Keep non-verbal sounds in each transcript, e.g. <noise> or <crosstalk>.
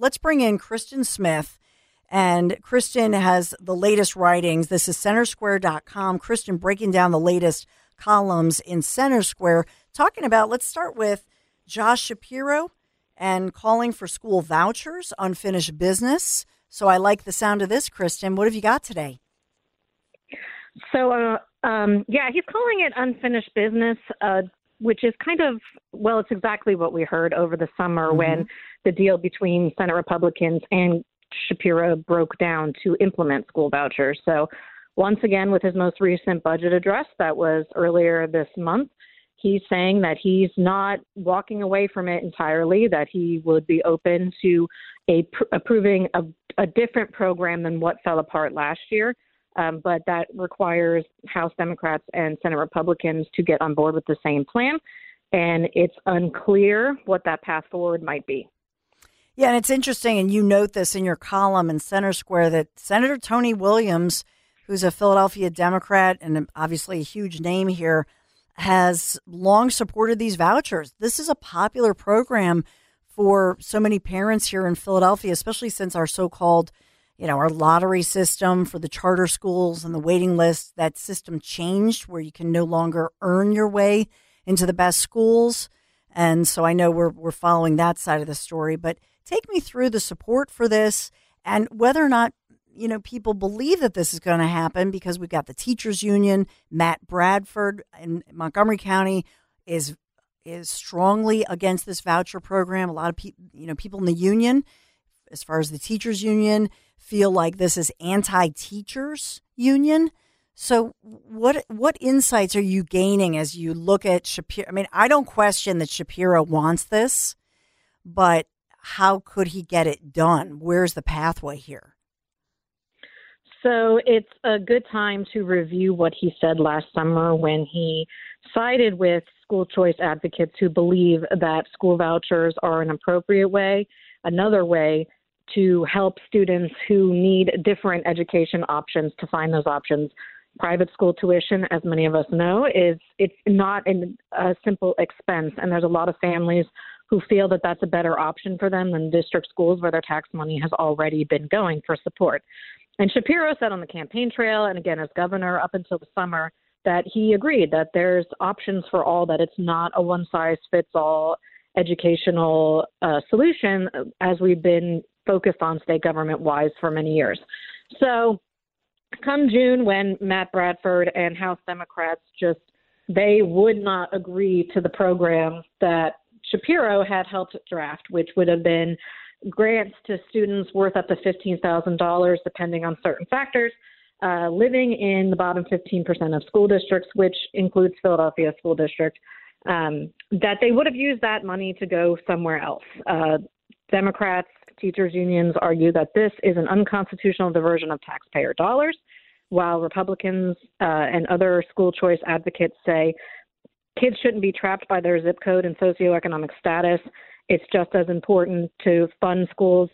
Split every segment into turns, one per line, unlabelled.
let's bring in Christen Smith. And Christen has the latest writings. This is centersquare.com. Christen breaking down the latest columns in Center Square, talking about, let's start with Josh Shapiro and calling for school vouchers, unfinished business. So I like the sound of this, Christen. What have you got today?
So, uh, um, yeah, he's calling it unfinished business, uh, which is kind of, well, it's exactly what we heard over the summer mm-hmm. when the deal between Senate Republicans and Shapiro broke down to implement school vouchers. So, once again, with his most recent budget address that was earlier this month, he's saying that he's not walking away from it entirely, that he would be open to a, approving a, a different program than what fell apart last year. Um, but that requires House Democrats and Senate Republicans to get on board with the same plan. And it's unclear what that path forward might be.
Yeah, and it's interesting, and you note this in your column in Center Square that Senator Tony Williams, who's a Philadelphia Democrat and obviously a huge name here, has long supported these vouchers. This is a popular program for so many parents here in Philadelphia, especially since our so called, you know, our lottery system for the charter schools and the waiting list, that system changed where you can no longer earn your way into the best schools. And so I know we're, we're following that side of the story. But Take me through the support for this and whether or not you know people believe that this is going to happen because we've got the teachers union matt bradford in montgomery county is is strongly against this voucher program a lot of people you know people in the union as far as the teachers union feel like this is anti-teachers union so what what insights are you gaining as you look at shapiro i mean i don't question that shapiro wants this but how could he get it done? Where's the pathway here?
So it's a good time to review what he said last summer when he sided with school choice advocates who believe that school vouchers are an appropriate way, another way to help students who need different education options to find those options. Private school tuition, as many of us know, is it's not a simple expense, and there's a lot of families who feel that that's a better option for them than district schools where their tax money has already been going for support. And Shapiro said on the campaign trail, and again as governor up until the summer, that he agreed that there's options for all, that it's not a one size fits all educational uh, solution as we've been focused on state government wise for many years. So, come June, when Matt Bradford and House Democrats just they would not agree to the program that Shapiro had helped draft, which would have been grants to students worth up to $15,000, depending on certain factors, uh, living in the bottom 15% of school districts, which includes Philadelphia School District, um, that they would have used that money to go somewhere else. Uh, Democrats, teachers' unions argue that this is an unconstitutional diversion of taxpayer dollars, while Republicans uh, and other school choice advocates say kids shouldn't be trapped by their zip code and socioeconomic status. It's just as important to fund schools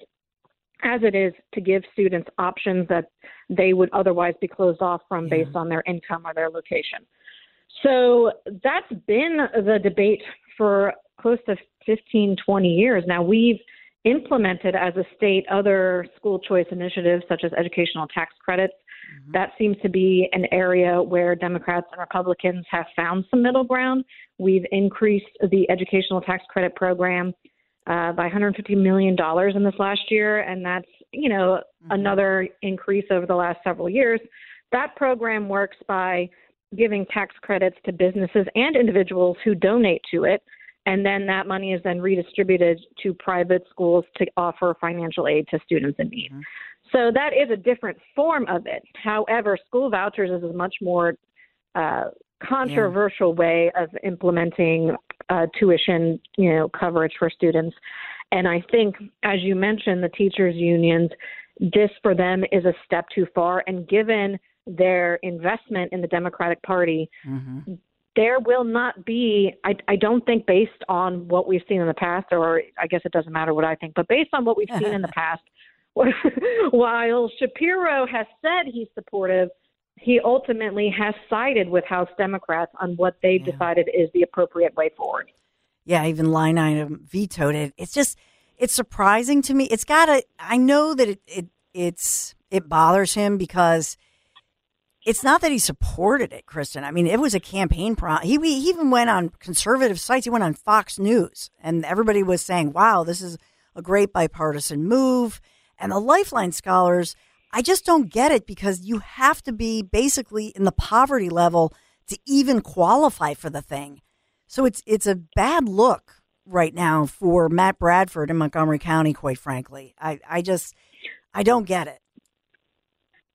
as it is to give students options that they would otherwise be closed off from yeah. based on their income or their location. So that's been the debate for close to 15, 20 years. Now we've implemented as a state other school choice initiatives such as educational tax credits Mm-hmm. That seems to be an area where Democrats and Republicans have found some middle ground. We've increased the educational tax credit program uh, by 150 million dollars in this last year, and that's you know mm-hmm. another increase over the last several years. That program works by giving tax credits to businesses and individuals who donate to it, and then that money is then redistributed to private schools to offer financial aid to students in need. Mm-hmm. So that is a different form of it. However, school vouchers is a much more uh, controversial yeah. way of implementing uh, tuition, you know, coverage for students. And I think, as you mentioned, the teachers' unions, this for them is a step too far. And given their investment in the Democratic Party, mm-hmm. There will not be, I, I don't think, based on what we've seen in the past, or I guess it doesn't matter what I think, but based on what we've seen in the <laughs> past, <laughs> while Shapiro has said he's supportive, he ultimately has sided with House Democrats on what they've yeah. decided is the appropriate way forward.
Yeah, even line item vetoed it. It's just it's surprising to me. It's got to. I know that it, it it's it bothers him because it's not that he supported it, Christen. I mean, it was a campaign pro. He, he even went on conservative sites. He went on Fox News, and everybody was saying, "Wow, this is a great bipartisan move." And the Lifeline scholars, I just don't get it because you have to be basically in the poverty level to even qualify for the thing. So it's it's a bad look right now for Matt Bradford in Montgomery County. Quite frankly, I I just I don't get it.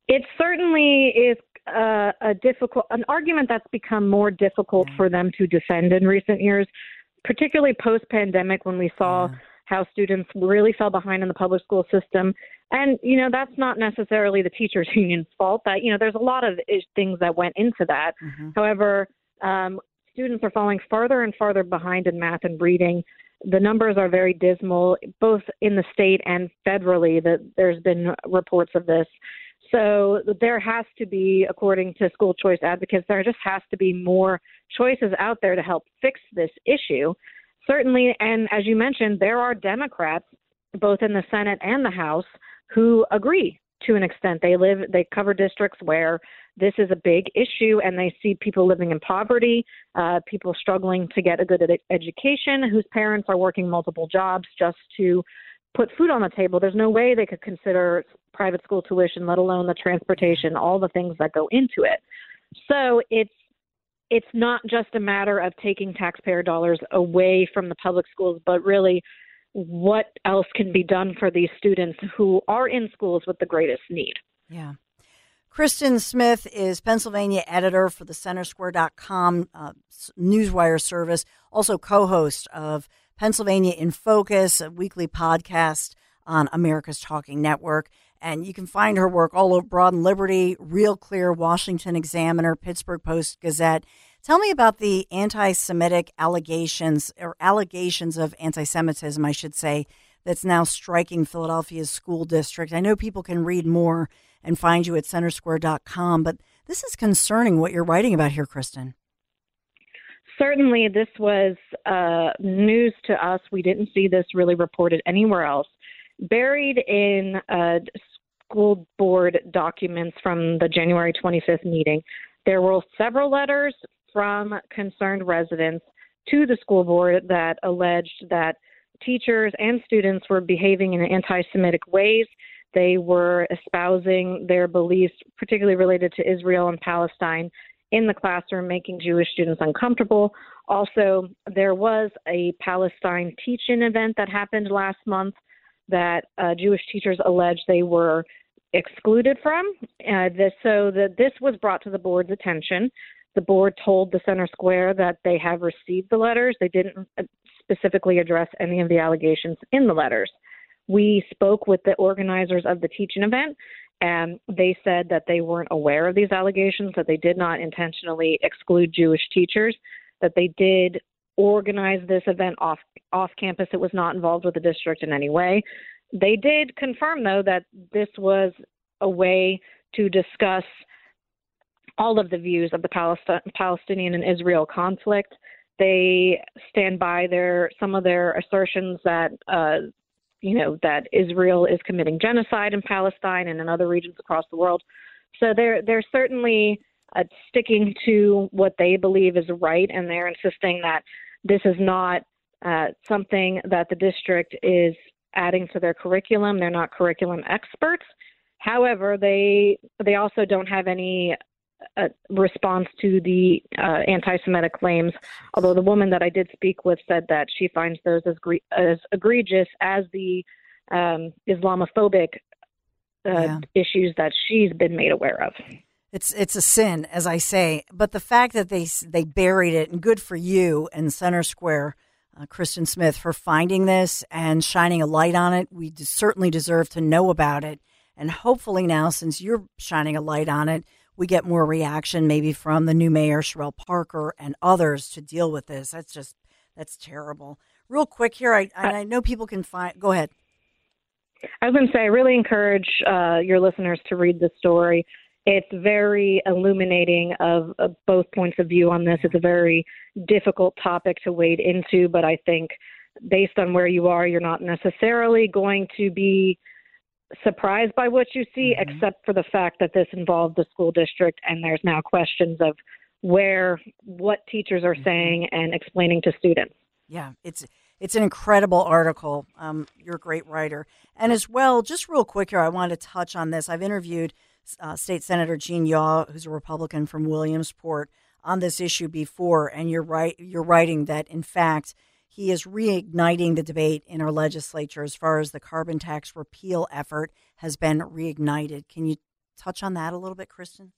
It certainly is uh, a difficult an argument that's become more difficult yeah. for them to defend in recent years, particularly post pandemic when we saw. Yeah how students really fell behind in the public school system. And, you know, that's not necessarily the teachers <laughs> union's fault. That, you know, there's a lot of things that went into that. Mm-hmm. However, um, students are falling farther and farther behind in math and reading. The numbers are very dismal, both in the state and federally. That there's been reports of this. So there has to be, according to school choice advocates, there just has to be more choices out there to help fix this issue certainly, and as you mentioned, there are Democrats both in the Senate and the House who agree to an extent. They live, they cover districts where this is a big issue, and they see people living in poverty, uh, people struggling to get a good ed- education, whose parents are working multiple jobs just to put food on the table. There's no way they could consider private school tuition, let alone the transportation, all the things that go into it. So it's it's not just a matter of taking taxpayer dollars away from the public schools, but really what else can be done for these students who are in schools with the greatest need.
Yeah. Christen Smith is Pennsylvania editor for the centersquare.com uh, newswire service, also co host of Pennsylvania in Focus, a weekly podcast on America's Talking Network. And you can find her work all over Broad and Liberty, Real Clear, Washington Examiner, Pittsburgh Post Gazette. Tell me about the anti Semitic allegations, or allegations of anti Semitism, I should say, that's now striking Philadelphia's school district. I know people can read more and find you at centersquare.com, but this is concerning what you're writing about here, Christen.
Certainly, this was uh, news to us. We didn't see this really reported anywhere else buried in uh, school board documents from the January 25th meeting. There were several letters from concerned residents to the school board that alleged that teachers and students were behaving in anti Semitic ways. They were espousing their beliefs, particularly related to Israel and Palestine, in the classroom, making Jewish students uncomfortable. Also, there was a Palestine teach in event that happened last month that uh, Jewish teachers alleged they were excluded from. Uh, this, so that this was brought to the board's attention. The board told the Center Square that they have received the letters. They didn't uh, specifically address any of the allegations in the letters. We spoke with the organizers of the teaching event, and they said that they weren't aware of these allegations, that they did not intentionally exclude Jewish teachers, that they did organize this event off off campus. It was not involved with the district in any way. They did confirm though that this was a way to discuss all of the views of the Palest- Palestinian and Israel conflict. They stand by their some of their assertions that uh, you know that Israel is committing genocide in Palestine and in other regions across the world. So they're they're certainly uh, sticking to what they believe is right, and they're insisting that this is not uh, something that the district is adding to their curriculum. They're not curriculum experts. However, they they also don't have any uh, response to the uh, anti-Semitic claims. Although the woman that I did speak with said that she finds those as, gre- as egregious as the um, Islamophobic uh, yeah. issues that she's been made aware of.
It's it's a sin, as I say, but the fact that they they buried it and good for you and Center Square uh, Christen Smith, for finding this and shining a light on it. We certainly deserve to know about it. And hopefully, now, since you're shining a light on it, we get more reaction maybe from the new mayor, Cherelle Parker, and others to deal with this. That's just, that's terrible. Real quick here, I, I know people can find, go ahead.
I was going to say, I really encourage uh, your listeners to read the story. It's very illuminating of, of, both points of view on this. It's a very difficult topic to wade into, but I think based on where you are, you're not necessarily going to be surprised by what you see, mm-hmm. except for the fact that this involved the school district, and there's now questions of where what teachers are mm-hmm. saying and explaining to students.
Yeah, it's it's an incredible article. Um, you're a great writer, and as well, just real quick here, I wanted to touch on this. I've interviewed uh, State Senator Gene Yaw, who's a Republican from Williamsport, on this issue before, and you're right. You're writing that in fact he is reigniting the debate in our legislature as far as the carbon tax repeal effort has been reignited. Can you touch on that a little bit, Christen?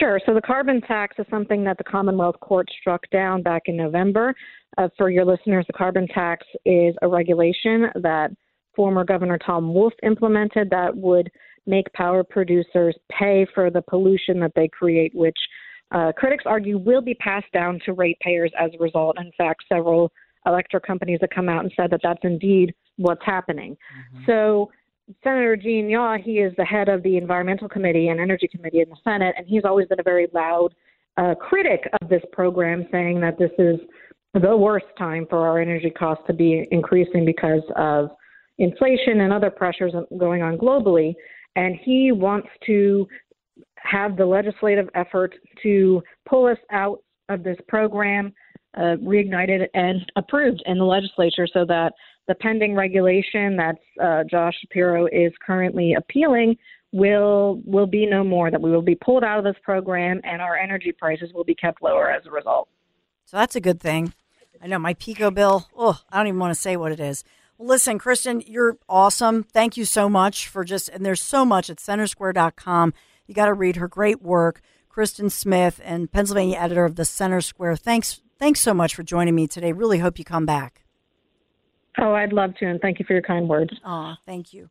Sure. So the carbon tax is something that the Commonwealth Court struck down back in November. Uh, for your listeners, the carbon tax is a regulation that former Governor Tom Wolf implemented that would make power producers pay for the pollution that they create, which uh, critics argue will be passed down to ratepayers as a result. In fact, several electric companies have come out and said that that's indeed what's happening. Mm-hmm. So, Senator Gene Yaw, he is the head of the Environmental Committee and Energy Committee in the Senate, and he's always been a very loud uh, critic of this program, saying that this is the worst time for our energy costs to be increasing because of inflation and other pressures going on globally. And he wants to have the legislative effort to pull us out of this program uh, reignited and approved in the legislature so that the pending regulation that uh, Josh Shapiro is currently appealing will will be no more that we will be pulled out of this program and our energy prices will be kept lower as a result.
So that's a good thing. I know my PECO bill. Oh, I don't even want to say what it is. Well, listen, Christen, you're awesome. Thank you so much for just and there's so much at centersquare.com you got to read her great work. Christen Smith and Pennsylvania editor of the Center Square. Thanks, thanks so much for joining me today. Really hope you come back.
Oh, I'd love to, and thank you for your kind words.
Oh, thank you.